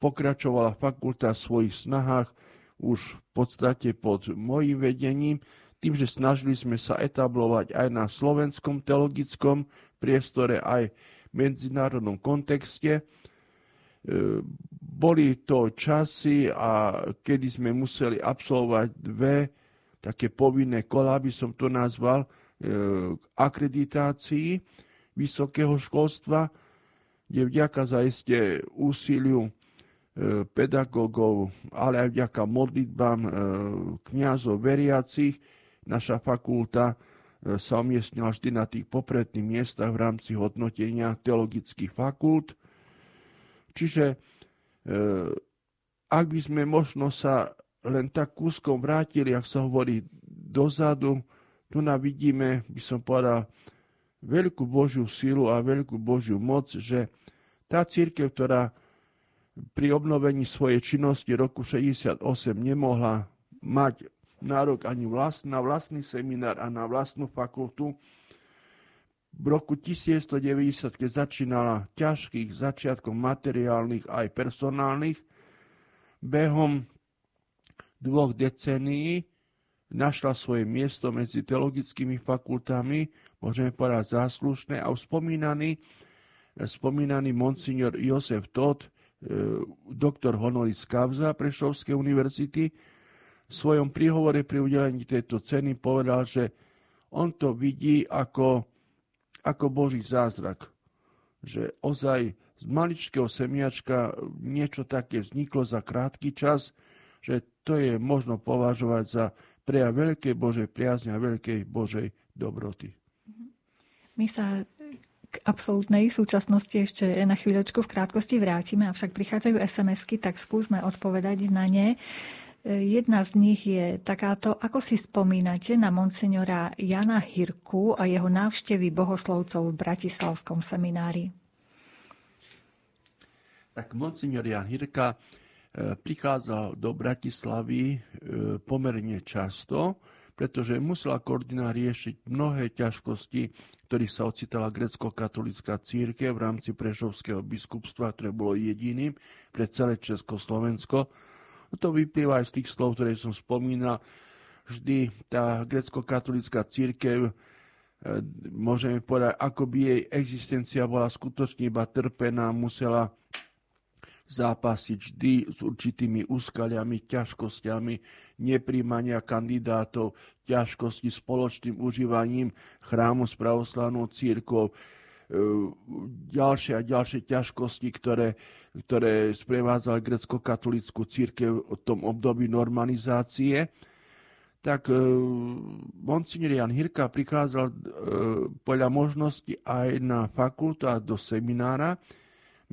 pokračovala fakulta v svojich snahách už v podstate pod mojim vedením, tým, že snažili sme sa etablovať aj na slovenskom teologickom priestore, aj v medzinárodnom kontexte. E, boli to časy, a kedy sme museli absolvovať dve také povinné kola, by som to nazval, e, akreditácii vysokého školstva, kde vďaka zaiste úsiliu e, pedagógov, ale aj vďaka modlitbám kniazov veriacich, naša fakulta sa umiestnila vždy na tých popredných miestach v rámci hodnotenia teologických fakult. Čiže e, ak by sme možno sa len tak kúskom vrátili, ak sa hovorí dozadu, tu vidíme, by som povedal, veľkú Božiu sílu a veľkú Božiu moc, že tá církev, ktorá pri obnovení svojej činnosti roku 68 nemohla mať nárok ani vlast, na vlastný seminár a na vlastnú fakultu, v roku 1990, keď začínala ťažkých začiatkom materiálnych aj personálnych, behom dvoch decenií našla svoje miesto medzi teologickými fakultami, môžeme povedať záslušné, a spomínaný, spomínaný monsignor Josef Todt, e, doktor honoris causa Prešovskej univerzity, v svojom príhovore pri udelení tejto ceny povedal, že on to vidí ako ako Boží zázrak. Že ozaj z maličkého semiačka niečo také vzniklo za krátky čas, že to je možno považovať za prejav veľkej Božej priazne a veľkej Božej dobroty. My sa k absolútnej súčasnosti ešte na chvíľočku v krátkosti vrátime, avšak prichádzajú SMS-ky, tak skúsme odpovedať na ne. Jedna z nich je takáto, ako si spomínate na monsignora Jana Hirku a jeho návštevy bohoslovcov v Bratislavskom seminári? Tak monsignor Jan Hirka prichádzal do Bratislavy e, pomerne často, pretože musela koordinár riešiť mnohé ťažkosti, ktorých sa ocitala grecko-katolická církev v rámci Prešovského biskupstva, ktoré bolo jediným pre celé Československo to vyplýva aj z tých slov, ktoré som spomínal. Vždy tá grecko-katolická církev, e, môžeme povedať, ako by jej existencia bola skutočne iba trpená, musela zápasiť vždy s určitými úskaliami, ťažkosťami, nepríjmania kandidátov, ťažkosti spoločným užívaním chrámu s pravoslavnou církou, E, ďalšie a ďalšie ťažkosti, ktoré, ktoré sprevádzali grecko-katolickú církev v tom období normalizácie, tak e, monsignor Jan Hirka prikázal e, podľa možnosti aj na fakultu a do seminára.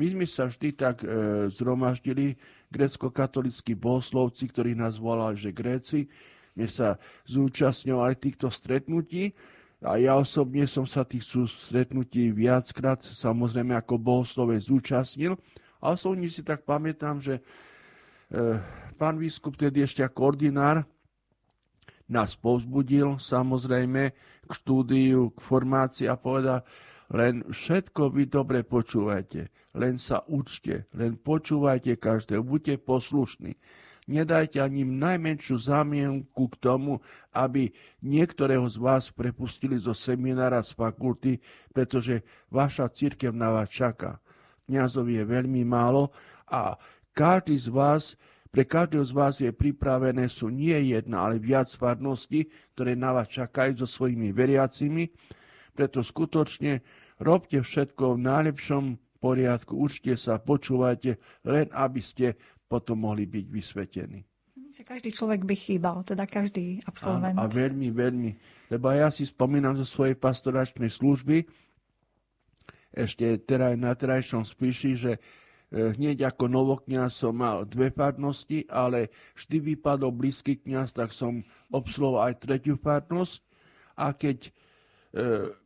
My sme sa vždy tak e, zhromaždili, grecko-katolickí bohoslovci, ktorí nás volali, že Gréci, my sa zúčastňovali týchto stretnutí a ja osobne som sa tých stretnutí viackrát, samozrejme ako bohoslove, zúčastnil. A osobne si tak pamätám, že e, pán biskup tedy ešte ako ordinár nás povzbudil samozrejme k štúdiu, k formácii a povedal, len všetko vy dobre počúvajte, len sa učte, len počúvajte každého, buďte poslušní nedajte ani najmenšiu zámienku k tomu, aby niektorého z vás prepustili zo seminára z fakulty, pretože vaša církev na vás čaká. Kňazov je veľmi málo a každý z vás pre každého z vás je pripravené sú nie jedna, ale viac farností, ktoré na vás čakajú so svojimi veriacimi. Preto skutočne robte všetko v najlepšom poriadku, učte sa, počúvajte, len aby ste potom mohli byť vysvetení. Že každý človek by chýbal, teda každý absolvent. A, a veľmi, veľmi. Lebo ja si spomínam zo svojej pastoračnej služby, ešte teda na terajšom spíši, že e, hneď ako novokňaz som mal dve farnosti, ale vždy vypadol blízky kňaz, tak som obsloval aj tretiu farnosť. A keď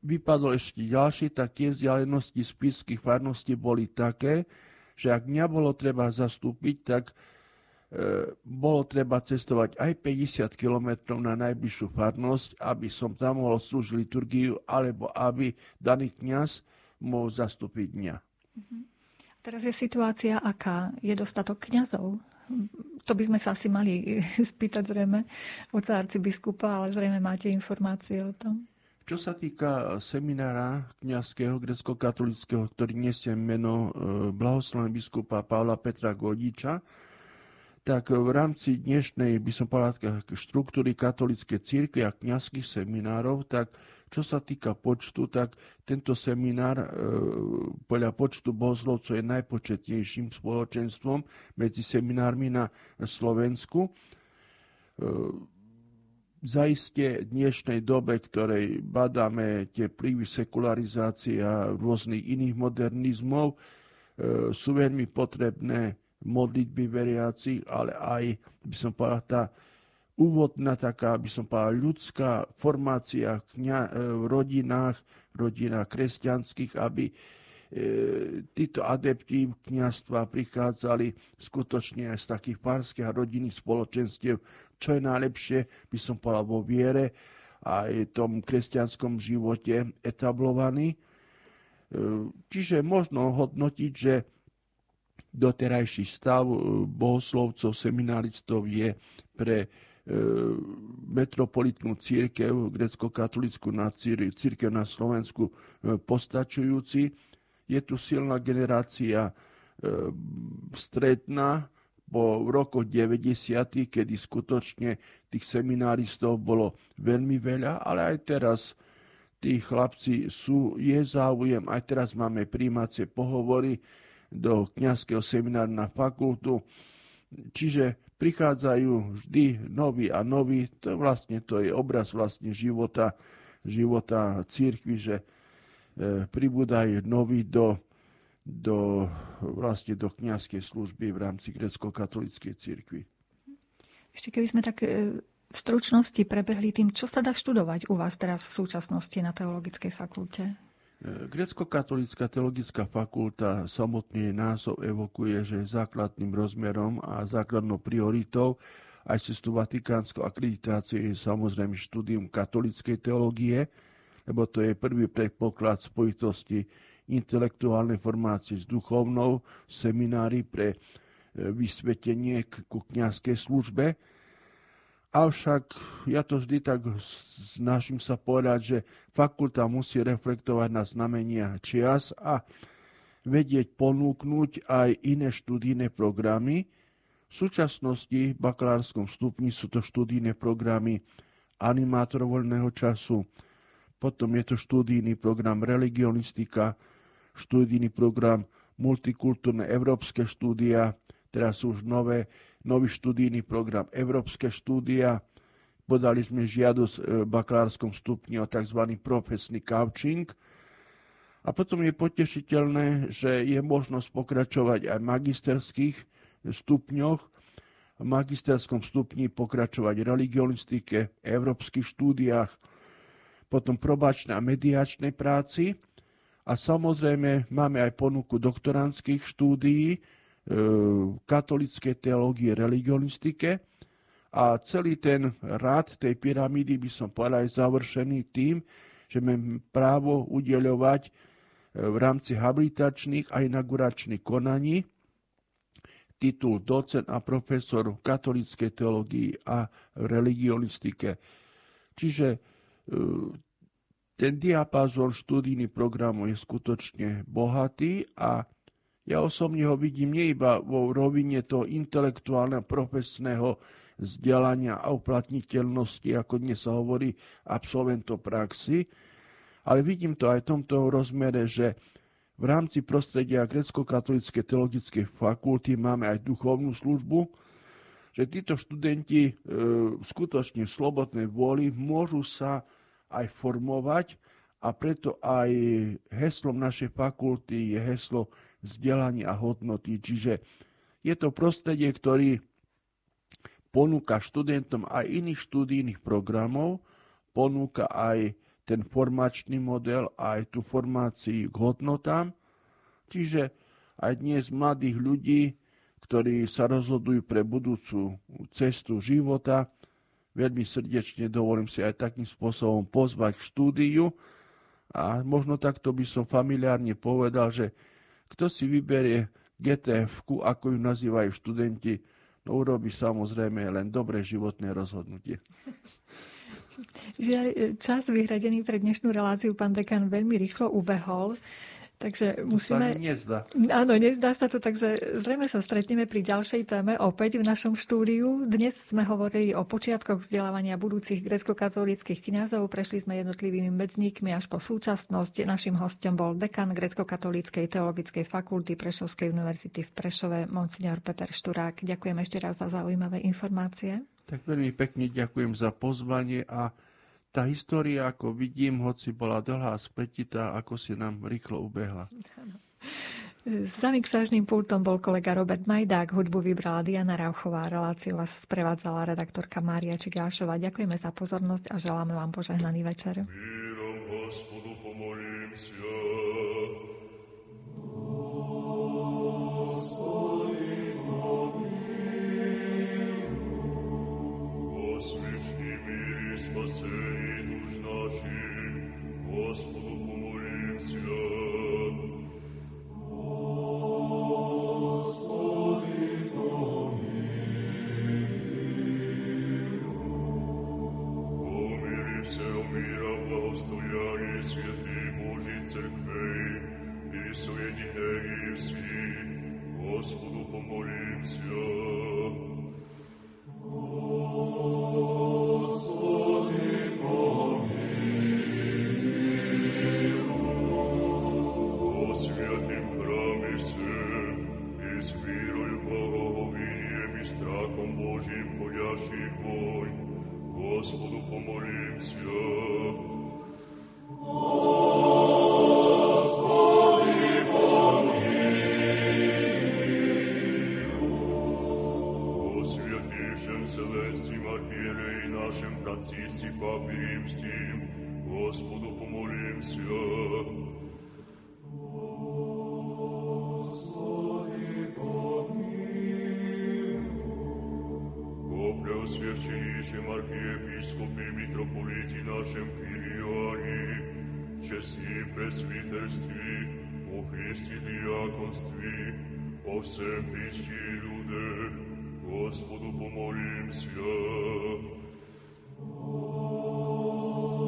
vypadol ešte ďalší, tak tie vzdialenosti spiských farností boli také, že ak mňa bolo treba zastúpiť, tak e, bolo treba cestovať aj 50 km na najbližšiu farnosť, aby som tam mohol slúžiť liturgiu, alebo aby daný kňaz mohol zastúpiť mňa. Mm-hmm. Teraz je situácia aká? Je dostatok kňazov? To by sme sa asi mali spýtať zrejme od arcibiskupa, ale zrejme máte informácie o tom. Čo sa týka seminára kňazského grecko-katolického, ktorý nesie meno e, blahoslaveného biskupa Pavla Petra Godiča, tak v rámci dnešnej, by som povedal, štruktúry katolíckej církvy a kňazských seminárov, tak čo sa týka počtu, tak tento seminár e, podľa počtu bohoslovcov je najpočetnejším spoločenstvom medzi seminármi na Slovensku. E, zaiste dnešnej dobe, ktorej badáme tie prívy sekularizácie a rôznych iných modernizmov, e, sú veľmi potrebné modlitby veriacich, ale aj, by som povedal, tá úvodná taká, by som povedal, ľudská formácia e, v rodinách, rodinách kresťanských, aby títo adepti kniastva prichádzali skutočne z takých párskych a rodinných spoločenstiev, čo je najlepšie, by som povedal, vo viere aj tom kresťanskom živote etablovaný. E, čiže možno hodnotiť, že doterajší stav bohoslovcov, seminaristov je pre E, metropolitnú církev, grecko-katolickú církev na Slovensku e, postačujúci. Je tu silná generácia e, stredná po rokoch 90., kedy skutočne tých semináristov bolo veľmi veľa, ale aj teraz tí chlapci sú, je záujem, aj teraz máme príjmacie pohovory do kňazského seminára na fakultu. Čiže prichádzajú vždy noví a noví. To vlastne to je obraz vlastne života, života církvy, že pribúdajú noví do, do, vlastne do kniazkej služby v rámci grecko-katolíckej církvy. Ešte keby sme tak e, v stručnosti prebehli tým, čo sa dá študovať u vás teraz v súčasnosti na Teologickej fakulte? Grecko-katolická teologická fakulta samotný názov evokuje, že je základným rozmerom a základnou prioritou aj cestu Vatikánskou akreditáciu je samozrejme štúdium katolíckej teológie, lebo to je prvý predpoklad spojitosti intelektuálnej formácie s duchovnou, seminári pre e, vysvetenie ku kniazkej službe Avšak ja to vždy tak snažím sa povedať, že fakulta musí reflektovať na znamenia čias a vedieť ponúknuť aj iné študijné programy. V súčasnosti v bakalárskom stupni sú to študijné programy animátor voľného času, potom je to študijný program religionistika, študijný program multikultúrne európske štúdia, teraz sú už nové nový študijný program Európske štúdia. Podali sme žiadosť v e, bakalárskom stupni o tzv. profesný coaching. A potom je potešiteľné, že je možnosť pokračovať aj v magisterských stupňoch. V magisterskom stupni pokračovať v religionistike, európskych štúdiách, potom probačnej a mediačnej práci. A samozrejme máme aj ponuku doktorantských štúdií, katolické teológie, religionistike. A celý ten rád tej pyramídy by som povedal aj završený tým, že máme právo udeľovať e, v rámci habilitačných a inauguračných konaní titul docent a profesor v katolíckej teológii a religionistike. Čiže e, ten diapazon študijných programov je skutočne bohatý a ja osobne ho vidím nie iba vo rovine toho intelektuálneho, profesného vzdelania a uplatniteľnosti, ako dnes sa hovorí, absolventov praxi, ale vidím to aj v tomto rozmere, že v rámci prostredia grecko-katolíckej teologickej fakulty máme aj duchovnú službu, že títo študenti e, skutočne v slobodnej vôli môžu sa aj formovať a preto aj heslom našej fakulty je heslo vzdelania a hodnoty. Čiže je to prostredie, ktorý ponúka študentom aj iných študijných programov, ponúka aj ten formačný model, aj tú formáciu k hodnotám. Čiže aj dnes mladých ľudí, ktorí sa rozhodujú pre budúcu cestu života, veľmi srdečne dovolím si aj takým spôsobom pozvať štúdiu a možno takto by som familiárne povedal, že kto si vyberie gtf ako ju nazývajú študenti, no urobí samozrejme len dobré životné rozhodnutie. Žiaľ, čas vyhradený pre dnešnú reláciu pán dekan veľmi rýchlo ubehol. Takže to musíme... Sa nezdá. Áno, nezdá sa to, takže zrejme sa stretneme pri ďalšej téme opäť v našom štúdiu. Dnes sme hovorili o počiatkoch vzdelávania budúcich grecko-katolíckých kňazov. Prešli sme jednotlivými medzníkmi až po súčasnosť. Našim hostom bol dekan grecko-katolíckej teologickej fakulty Prešovskej univerzity v Prešove, monsignor Peter Šturák. Ďakujem ešte raz za zaujímavé informácie. Tak veľmi pekne ďakujem za pozvanie a tá história, ako vidím, hoci bola dlhá spletitá, ako si nám rýchlo ubehla. Za mixážným pultom bol kolega Robert Majdák, hudbu vybrala Diana Rauchová, reláciu vás sprevádzala redaktorka Mária Čigášová. Ďakujeme za pozornosť a želáme vám požehnaný večer. Mírom Gospodu pomolím нашим, Господу помолимся. ми митрополиті нашим Киріоні, часі пресвітерстві, у Христі діяконстві, о всем пічі люди, Господу помолімся.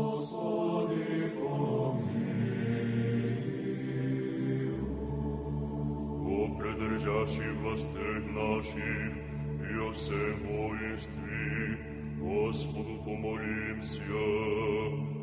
Господи помилуй. О придержащих властей наших, и о всем воїнстві, Господу помолимся.